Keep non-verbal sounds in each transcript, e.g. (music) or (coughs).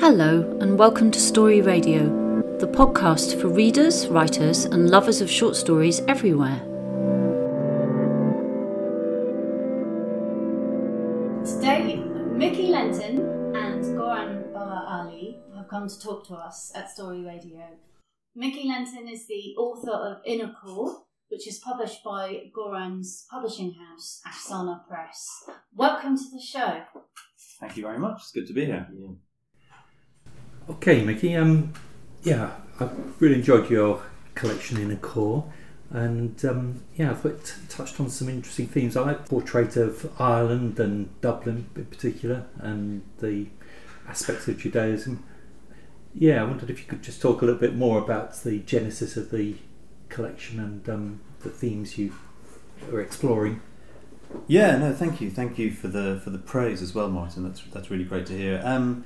Hello, and welcome to Story Radio, the podcast for readers, writers, and lovers of short stories everywhere. Today, Mickey Lenton and Goran Baba Ali have come to talk to us at Story Radio. Mickey Lenton is the author of Inner Core, which is published by Goran's publishing house, Afsana Press. Welcome to the show. Thank you very much. It's good to be here. Okay, Mickey. Um, yeah, I've really enjoyed your collection Inner Core, and um, yeah, I thought it touched on some interesting themes. I like portrait of Ireland and Dublin in particular, and the aspects of Judaism. Yeah, I wondered if you could just talk a little bit more about the genesis of the collection and um, the themes you are exploring. Yeah, no, thank you, thank you for the for the praise as well, Martin. That's that's really great to hear. Um,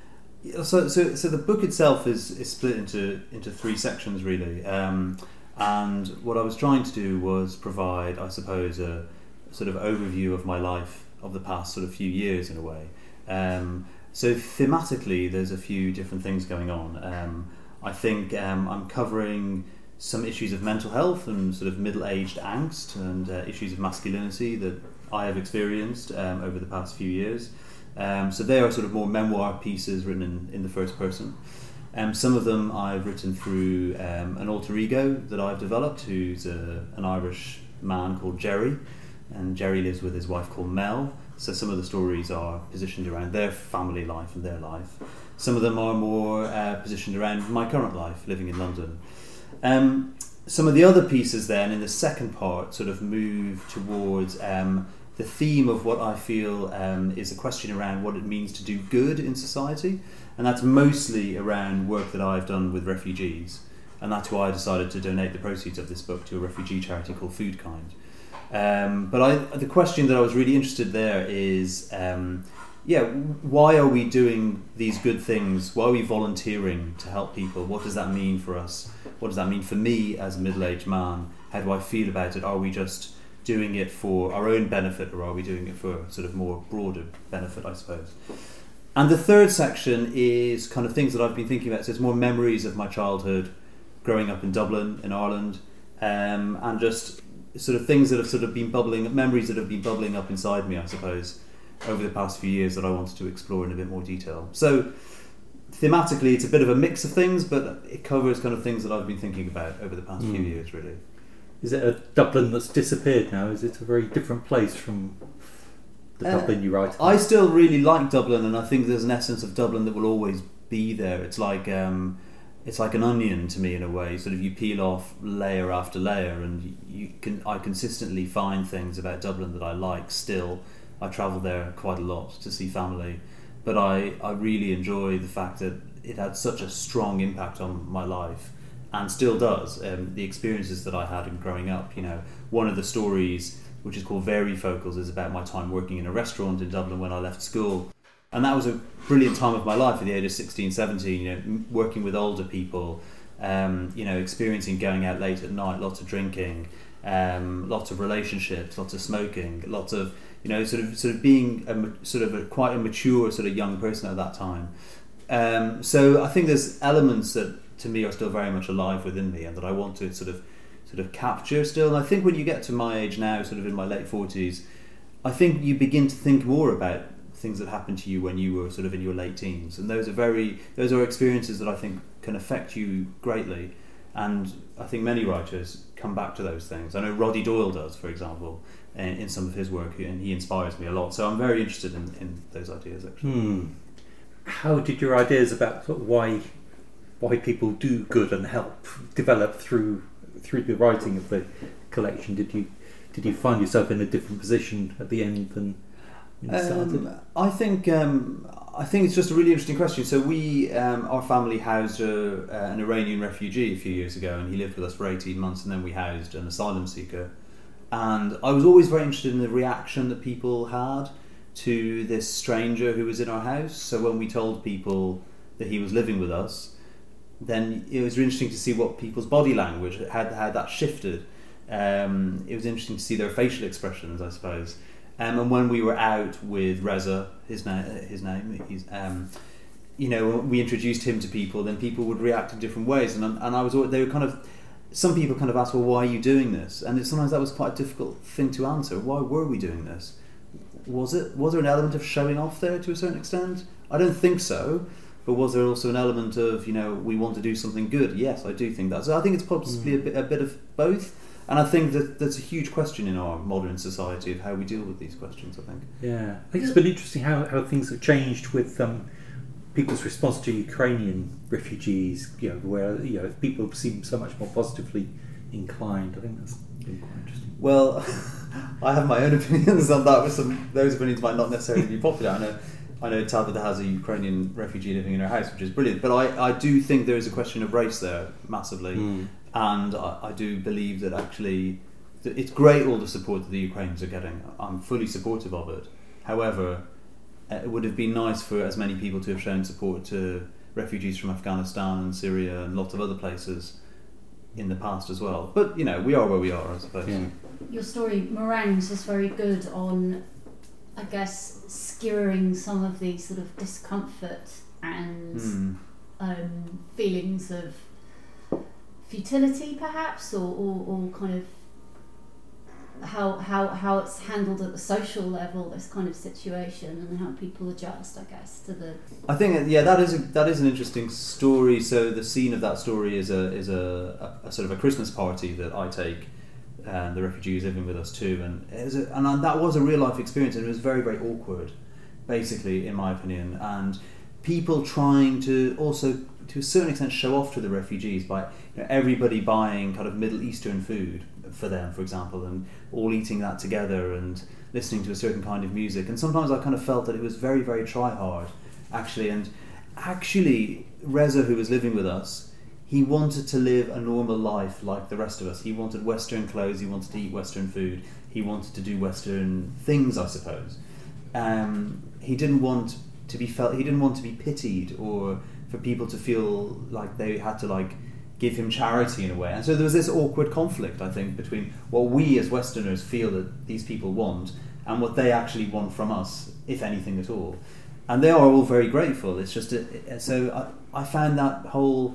so, so, so the book itself is, is split into into three sections really, um, and what I was trying to do was provide, I suppose, a sort of overview of my life of the past sort of few years in a way. Um, so thematically, there's a few different things going on. Um, I think um, I'm covering some issues of mental health and sort of middle-aged angst and uh, issues of masculinity that I have experienced um, over the past few years. Um, so they are sort of more memoir pieces written in, in the first person. Um, some of them I've written through um, an alter ego that I've developed, who's a, an Irish man called Jerry, and Jerry lives with his wife called Mel. So some of the stories are positioned around their family life and their life. Some of them are more uh, positioned around my current life, living in London. Um, some of the other pieces then in the second part sort of move towards um, the theme of what I feel um, is a question around what it means to do good in society, and that's mostly around work that I've done with refugees, and that's why I decided to donate the proceeds of this book to a refugee charity called Food Kind. Um, but I, the question that I was really interested there is, um, yeah, why are we doing these good things? Why are we volunteering to help people? What does that mean for us? What does that mean for me as a middle-aged man? How do I feel about it? Are we just doing it for our own benefit or are we doing it for sort of more broader benefit, I suppose? And the third section is kind of things that I've been thinking about. So it's more memories of my childhood, growing up in Dublin, in Ireland, um, and just sort of things that have sort of been bubbling, memories that have been bubbling up inside me, I suppose, over the past few years that I wanted to explore in a bit more detail. So thematically, it's a bit of a mix of things, but it covers kind of things that I've been thinking about over the past mm. few years, really. Is it a Dublin that's disappeared now? Is it a very different place from the uh, Dublin you write? I still really like Dublin, and I think there's an essence of Dublin that will always be there. It's like um, it's like an onion to me in a way. Sort of you peel off layer after layer, and you can I consistently find things about Dublin that I like. Still, I travel there quite a lot to see family, but I I really enjoy the fact that it had such a strong impact on my life and still does. Um, the experiences that I had in growing up, you know, one of the stories, which is called Very Varifocals, is about my time working in a restaurant in Dublin when I left school. And that was a brilliant time of my life at the age of 16, 17, you know, working with older people, um, you know, experiencing going out late at night, lots of drinking, um, lots of relationships, lots of smoking, lots of, you know, sort of sort of being a, sort of a, quite a mature sort of young person at that time. Um, so I think there's elements that to me are still very much alive within me and that I want to sort of sort of capture still. And I think when you get to my age now, sort of in my late forties, I think you begin to think more about things that happened to you when you were sort of in your late teens, and those are very those are experiences that I think can affect you greatly. And I think many writers come back to those things. I know Roddy Doyle does, for example, in, in some of his work, and he inspires me a lot. So I'm very interested in, in those ideas. Actually, hmm. how did your ideas about sort of why why people do good and help develop through through the writing of the collection? Did you did you find yourself in a different position at the end than you started? Um, I think um, I think it's just a really interesting question. So we um, our family housed a, uh, an Iranian refugee a few years ago, and he lived with us for eighteen months, and then we housed an asylum seeker. And I was always very interested in the reaction that people had to this stranger who was in our house. So when we told people that he was living with us, then it was interesting to see what people's body language had how that shifted. Um, it was interesting to see their facial expressions, I suppose. Um, and when we were out with Reza, his name, his name, he's, um, you know, we introduced him to people, then people would react in different ways, and and I was they were kind of some people kind of asked, well, why are you doing this? And it, sometimes that was quite a difficult thing to answer. Why were we doing this? Was it was there an element of showing off there to a certain extent? I don't think so. But was there also an element of you know we want to do something good? Yes, I do think that. So I think it's possibly a, bit, a bit of both. And I think that that's a huge question in our modern society of how we deal with these questions. I think. Yeah, I think it's been interesting how, how things have changed with um, people's response to Ukrainian refugees. You know, where you know people seem so much more positively inclined. I think that's been quite interesting. Well, (laughs) I have my own opinions on that. With some those opinions might not necessarily be popular. I know, I know Tabitha has a Ukrainian refugee living in her house, which is brilliant. But I, I do think there is a question of race there massively, and I, I do believe that actually that it's great all the support that the Ukrainians are getting. I'm fully supportive of it. However, uh, it would have been nice for as many people to have shown support to refugees from Afghanistan and Syria and lots of other places in the past as well. But you know, we are where we are, I suppose. Yeah. Your story, Meringues, is very good on, I guess, skewering some of the sort of discomfort and Hmm. um, feelings of futility, perhaps, or, or, or kind of how, how, how it's handled at the social level, this kind of situation, and how people adjust, I guess, to the. I think yeah, that is a, that is an interesting story. So the scene of that story is a is a, a, a sort of a Christmas party that I take, and the refugees living with us too, and it was a, and that was a real life experience, and it was very very awkward, basically in my opinion, and people trying to also to a certain extent show off to the refugees by you know, everybody buying kind of Middle Eastern food for them, for example, and all eating that together and listening to a certain kind of music. And sometimes I kind of felt that it was very, very try hard, actually. And actually, Reza, who was living with us, he wanted to live a normal life like the rest of us. He wanted Western clothes, he wanted to eat Western food, he wanted to do Western things, I suppose. Um, he didn't want to be felt. He didn't want to be pitied or for people to feel like they had to like give him charity in a way. And so there was this awkward conflict, I think, between what we as Westerners feel that these people want and what they actually want from us, if anything at all. And they are all very grateful. It's just a, so I, I found that whole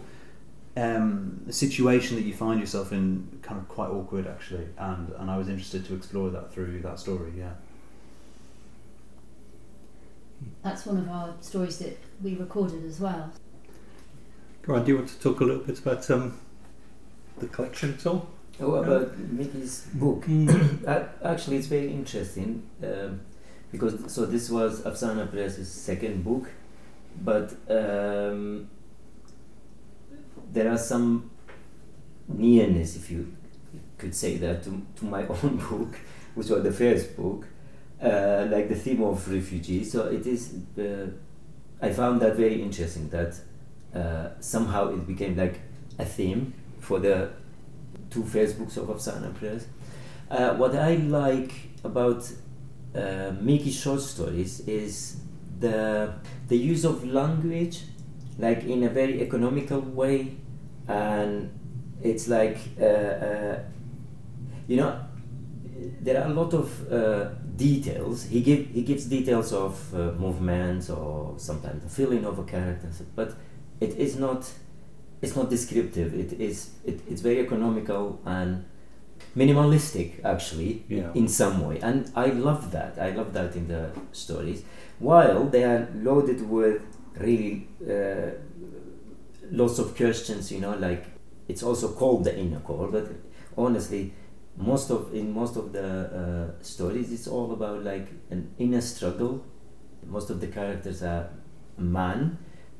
um, situation that you find yourself in kind of quite awkward actually, and and I was interested to explore that through that story. Yeah. That's one of our stories that we recorded as well. Goran, do you want to talk a little bit about um, the collection at all? Oh, about Mickey's book. (coughs) Actually, it's very interesting um, because so this was Afsana Press's second book, but um, there are some nearness, if you could say that, to, to my (laughs) own book, which was the first book, uh, like the theme of refugees. So it is. Uh, I found that very interesting that uh, somehow it became like a theme for the two first books of Afsana Press. Uh, what I like about uh, short stories is the the use of language, like in a very economical way, and it's like uh, uh, you know there are a lot of uh, details. He give he gives details of uh, movements or sometimes the feeling of a character, but it is not it's not descriptive. It is it, it's very economical and minimalistic actually Yeah. in some way, and I love that. I love that in the stories, while they are loaded with really uh, lots of questions. You know, like it's also called the inner core, but honestly, most of in most of the uh, stories, it's all about like an inner struggle. Most of the characters are man,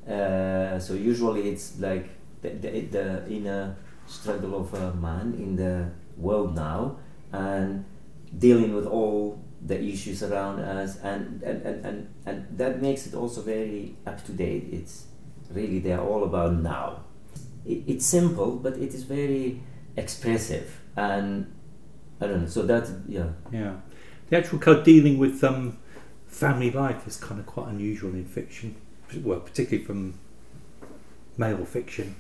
uh, so usually it's like the, the, the inner struggle of a man in the world now and dealing with all the issues around us and and, and, and, and that makes it also very up to date it's really they're all about now it, it's simple but it is very expressive and i don't know so that yeah Yeah, the actual of dealing with um, family life is kind of quite unusual in fiction. Well, particularly from male fiction,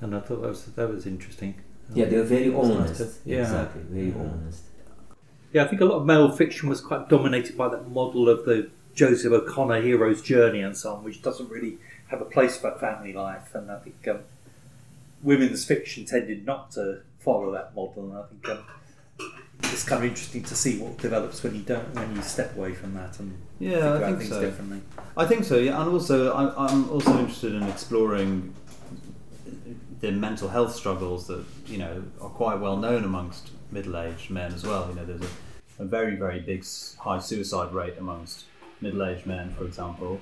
and I thought that was that was interesting. yeah they're very It's nice honest to- yeah. exactly very Yeah. honest Yeah, I think a lot of male fiction was quite dominated by that model of the Joseph O'Connor hero's journey and so on, which doesn't really have a place for family life, and I think um, women's fiction tended not to follow that model, and I think um, it's kind of interesting to see what develops when you don't when you step away from that and Yeah, think I about think things so. differently. I think so, yeah, and also I, I'm also interested in exploring the mental health struggles that you know are quite well known amongst middle-aged men as well. You know, there's a, a very very big high suicide rate amongst middle-aged men, for example,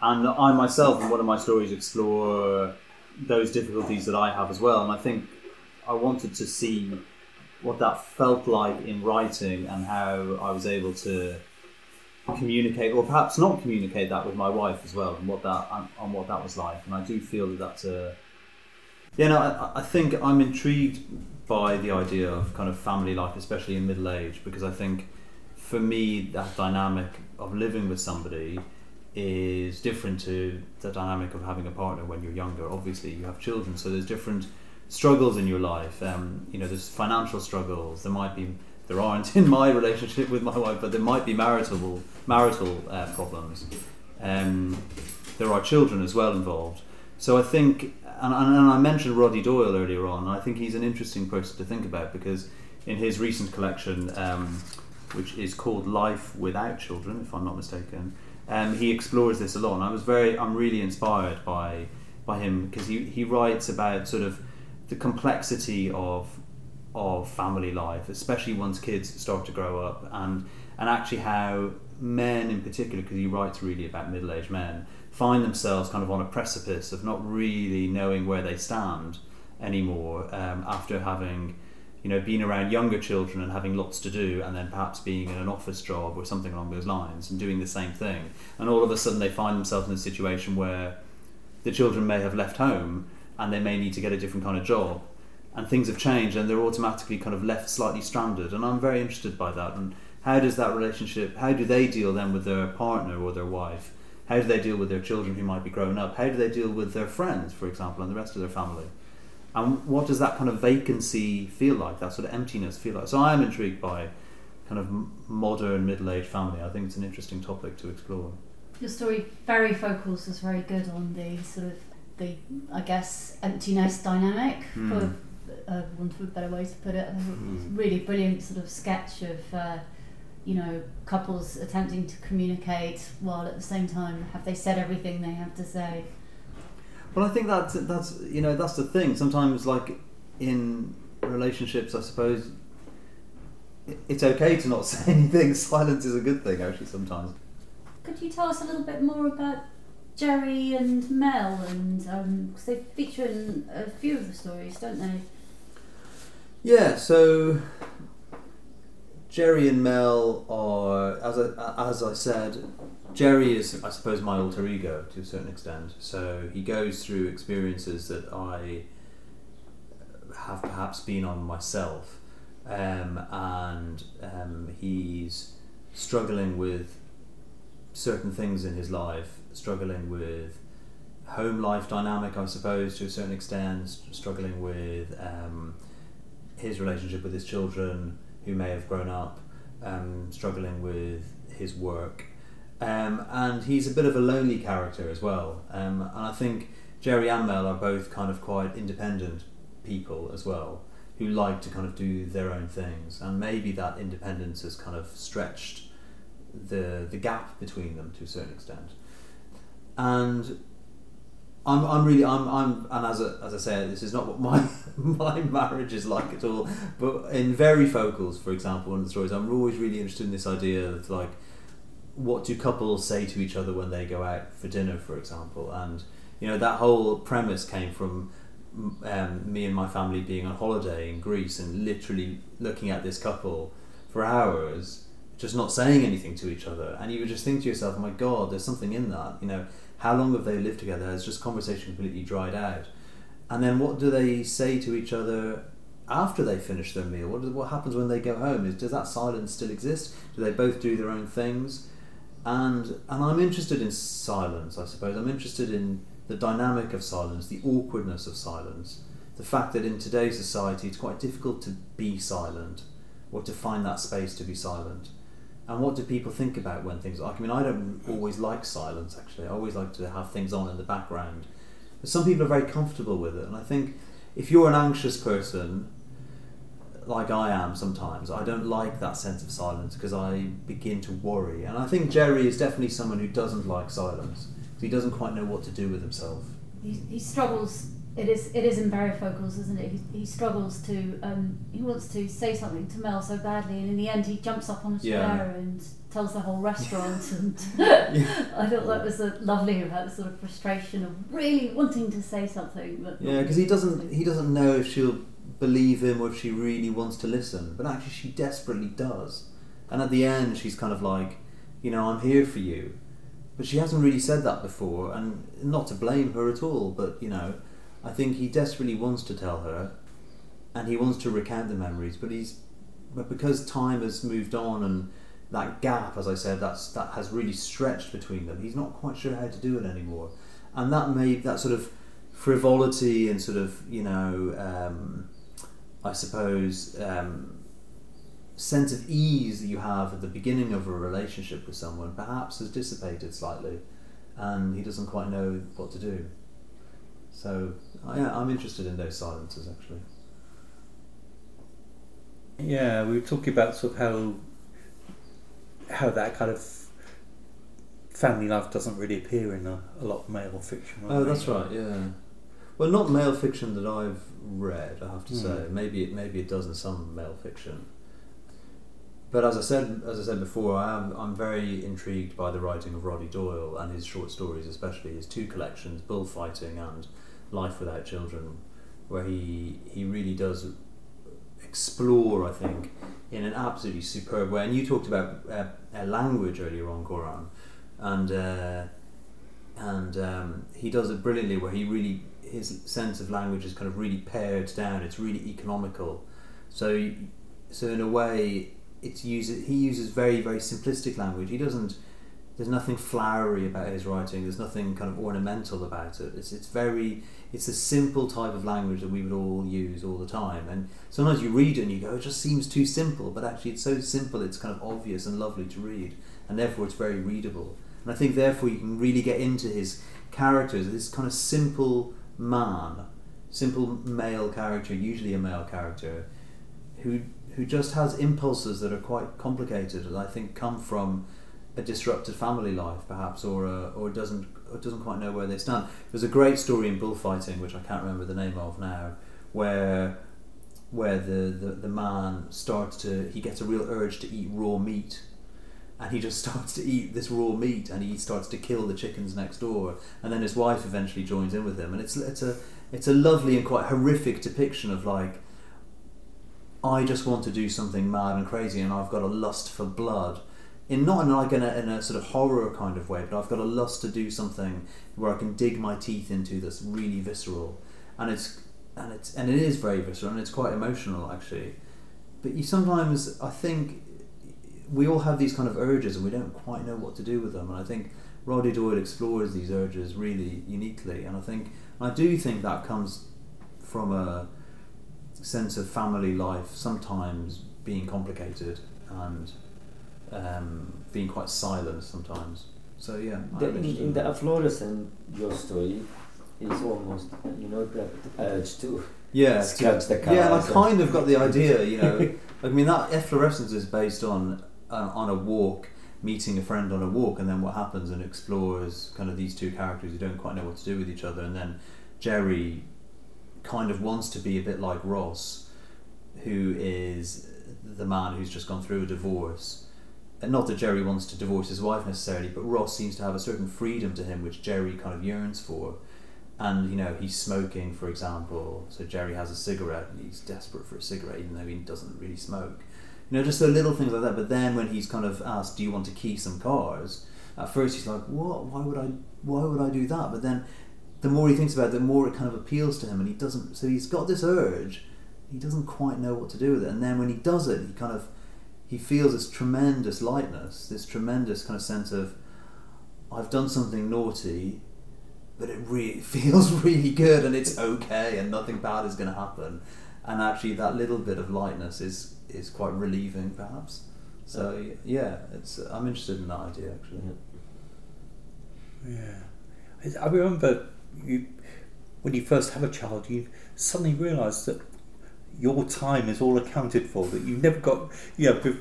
and I myself in one of my stories explore those difficulties that I have as well, and I think I wanted to see what that felt like in writing and how I was able to communicate, or perhaps not communicate that with my wife as well, and what that on what that was like. And I do feel that that's a, yeah, no, I, I think I'm intrigued by the idea of kind of family life, especially in middle age, because I think for me that dynamic of living with somebody is different to the dynamic of having a partner when you're younger. Obviously, you have children, so there's different struggles in your life. Um, you know, there's financial struggles. There might be, there aren't (laughs) in my relationship with my wife, but there might be marital marital uh, problems. Um, there are children as well involved. So I think, and, and, I mentioned Roddy Doyle earlier on. And I think he's an interesting person to think about because in his recent collection, um, which is called Life Without Children, if I'm not mistaken, um, he explores this a lot. And I was very, I'm really inspired by by him because he, he writes about sort of the complexity of of family life, especially once kids start to grow up, and and actually how men in particular, because he writes really about middle aged men, find themselves kind of on a precipice of not really knowing where they stand anymore um, after having you know been around younger children and having lots to do and then perhaps being in an office job or something along those lines and doing the same thing. And all of a sudden they find themselves in a situation where the children may have left home and they may need to get a different kind of job and things have changed and they're automatically kind of left slightly stranded. And i'm very interested by that. And how does that relationship how do they deal then with their partner or their wife how do they deal with their children who might be growing up? How do they deal with their friends for example and the rest of their family? And what does that kind of vacancy feel like that sort of emptiness feel like? So i am intrigued by kind of modern middle-aged family. I think it's an interesting topic to explore. Your story Varifocals was very good on the sort of the I guess emptiness dynamic Hmm. for uh, want of a better way to put it. Was really brilliant sort of sketch of uh, you know couples attempting to communicate while at the same time have they said everything they have to say. Well, I think that's that's you know that's the thing. Sometimes, like in relationships, I suppose it's okay to not (laughs) say anything. Silence is a good thing, actually. Sometimes. Could you tell us a little bit more about Jerry and Mel and um, because they feature in a few of the stories, don't they? Yeah. So Jerry and Mel are, as I, as I said, Jerry is, I suppose, my alter ego to a certain extent. So he goes through experiences that I have perhaps been on myself, um, and um, he's struggling with certain things in his life, struggling with home life dynamic, I suppose, to a certain extent, struggling with um, his relationship with his children who may have grown up, um, struggling with his work. Um, and he's a bit of a lonely character as well. Um, and I think Jerry and Mel are both kind of quite independent people as well, who like to kind of do their own things. And maybe that independence has kind of stretched the the gap between them to a certain extent. And I'm, I'm really I'm, I'm and as a, as I say this is not what my (laughs) my marriage is like at all but in Varifocals for example one of the stories I'm always really interested in this idea of like what do couples say to each other when they go out for dinner for example? And you know that whole premise came from um, me and my family being on holiday in Greece and literally looking at this couple for hours just not saying anything to each other. And you would just think to yourself oh my god there's something in that you know how long have they lived together has just conversation completely dried out. And then what do they say to each other after they finish their meal? What, what happens when they go home? Is does that silence still exist? Do they both do their own things? And and I'm interested in silence I suppose. I'm interested in the dynamic of silence the awkwardness of silence the fact that in today's society it's quite difficult to be silent or to find that space to be silent and what do people think about when things like? I mean, I don't always like silence. Actually, I always like to have things on in the background. But some people are very comfortable with it, and I think if you're an anxious person, like I am sometimes, I don't like that sense of silence because I begin to worry. And I think Jerry is definitely someone who doesn't like silence. because He doesn't quite know what to do with himself. He, he struggles. It is it is in Varifocals, isn't it? He, he struggles to um, he wants to say something to Mel so badly, and in the end he jumps up on a chair Yeah. and tells the whole restaurant. (laughs) and Yeah. (laughs) I thought that was lovely about the sort of frustration of really wanting to say something, but Yeah, because he doesn't he doesn't know if she'll believe him or if she really wants to listen. But actually, she desperately does. And at the end, she's kind of like, you know, I'm here for you. But she hasn't really said that before, and not to blame her at all. But you know, I think he desperately wants to tell her, and he wants to recount the memories. But he's, but because time has moved on and that gap, as I said, that's that has really stretched between them. He's not quite sure how to do it anymore, and that made that sort of frivolity and sort of you know, um, I suppose. Um, sense of ease that you have at the beginning of a relationship with someone perhaps has dissipated slightly and he doesn't quite know what to do. So I, I'm interested in those silences actually. Yeah, we were talking about sort of how how that kind of family life doesn't really appear in a, a lot of male fiction. Oh, they? that's right. Yeah. Well, not male fiction that I've read. I have to say. Mm. Maybe it maybe it does in some male fiction. But as I said, as I said before, I am I'm very intrigued by the writing of Roddy Doyle and his short stories, especially his two collections, Bullfighting and Life Without Children, where he he really does explore, I think, in an absolutely superb way. And you talked about uh, language earlier on, Goran, and uh, and um, he does it brilliantly, where he really his sense of language is kind of really pared down. It's really economical. So so in a way, it's uses he uses very very simplistic language. He doesn't. There's nothing flowery about his writing. There's nothing kind of ornamental about it. It's it's very it's a simple type of language that we would all use all the time. And sometimes you read it and you go, it just seems too simple. But actually, it's so simple. It's kind of obvious and lovely to read, and therefore it's very readable. And I think therefore you can really get into his characters. This kind of simple man, simple male character, usually a male character, who who just has impulses that are quite complicated, and I think come from a disrupted family life, perhaps, or a, or doesn't or doesn't quite know where they stand. There's a great story in bullfighting, which I can't remember the name of now, where where the, the, the man starts to he gets a real urge to eat raw meat and he just (laughs) starts to eat this raw meat and he starts to kill the chickens next door and then his wife eventually joins in with him and it's it's a it's a lovely and quite horrific depiction of like I just want to do something mad and crazy and I've got a lust for blood in not in like in a, in a sort of horror kind of way but I've got a lust to do something where I can dig my teeth into that's really visceral. And it's and it's and it is very visceral and it's quite emotional actually. But you sometimes I think we all have these kind of urges and we don't quite know what to do with them. And I think Roddy Doyle explores these urges really uniquely. And I think I do think that comes from a sense of family life sometimes being complicated and um, being quite silent sometimes so yeah The, in, in the that. efflorescence, your story is almost, you know, the urge to yeah scratch the car. Yeah, and I kind of got the idea, (laughs) you know. I mean, that efflorescence is based on uh, on a walk, meeting a friend on a walk, and then what happens and explores kind of these two characters who don't quite know what to do with each other, and then Jerry kind of wants to be a bit like Ross, who is the man who's just gone through a divorce. Not that Jerry wants to divorce his wife necessarily, but Ross seems to have a certain freedom to him which Jerry kind of yearns for. And you know he's smoking for example. So jerry has a cigarette and he's desperate for a cigarette even though he doesn't really smoke. You know just so little things like that. But then when he's kind of asked do you want to key some cars? At first he's like what? Why would i why would i do that? But then the more he thinks about it the more it kind of appeals to him and he doesn't so he's got this urge. He doesn't quite know what to do with it. And then when he does it he kind of he feels this tremendous lightness this tremendous kind of sense of i've done something naughty but it really feels (laughs) really good and it's okay and nothing bad is going to happen and actually that little bit of lightness is is quite relieving perhaps So yeah, it's I'm interested in that idea actually. Yeah. Yeah. I I remember you, when you first have a child, you suddenly realise that your time is all accounted for, that you never got, you know, be-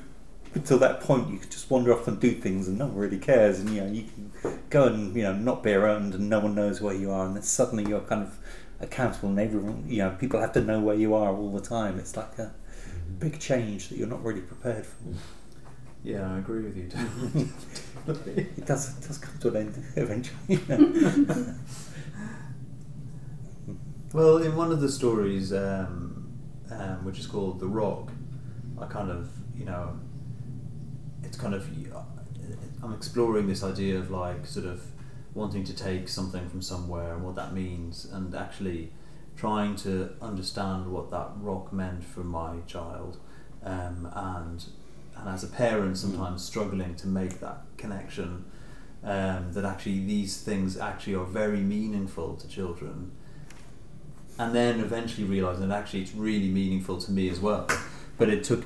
until that point you could just wander off and do things and no one really cares and, you know, you can go and, you know, not be around and no one knows where you are and then suddenly you're kind of accountable and everyone, you know, people have to know where you are all the time. It's like a big change that you're not really prepared for. Yeah, I agree with you. (laughs) It does, it does come to an end (laughs) eventually. (laughs) Well, in one of the stories, um, um, which is called The Rock, I kind of, you know, it's kind of, I'm exploring this idea of like sort of wanting to take something from somewhere and what that means, and actually trying to understand what that rock meant for my child, um, and and as a parent, sometimes struggling to make that connection. Um, that actually these things actually are very meaningful to children and then eventually realizing that actually it's really meaningful to me as well. But it took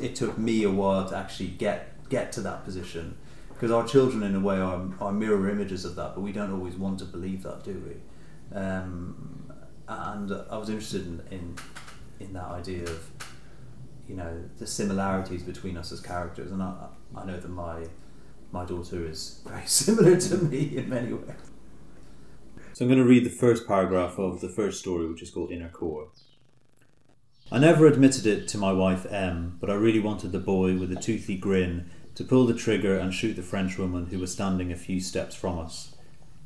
it took me a while to actually get get to that position because our children, in a way, are, are mirror images of that, but we don't always want to believe that, do we? Um, and I was interested in, in in that idea of you know the similarities between us as characters, and I, I know that my my daughter is very (laughs) similar to me in many ways. So I'm going to read the first paragraph of the first story, which is called Inner Core. I never admitted it to my wife M, but I really wanted the boy with a toothy grin to pull the trigger and shoot the Frenchwoman who was standing a few steps from us.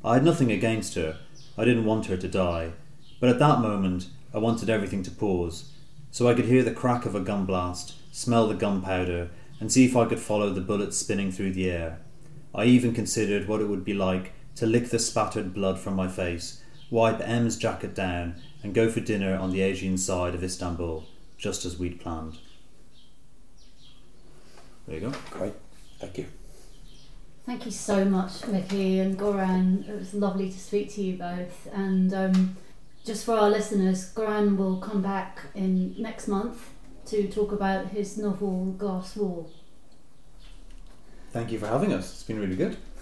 I had nothing against her, I didn't want her to die, but at that moment I wanted everything to pause, so I could hear the crack of a gun blast, smell the gunpowder, and see if I could follow the bullets spinning through the air. I even considered what it would be like to lick the spattered blood from my face, wipe M's jacket down, and go for dinner on the Asian side of Istanbul, just as we'd planned. There you go. Great, thank you. Thank you so much, Mickey and Goran. It was lovely to speak to you both. And um, just for our listeners, Goran will come back in next month to talk about his novel Glass Wall. Thank you for having us. It's been really good.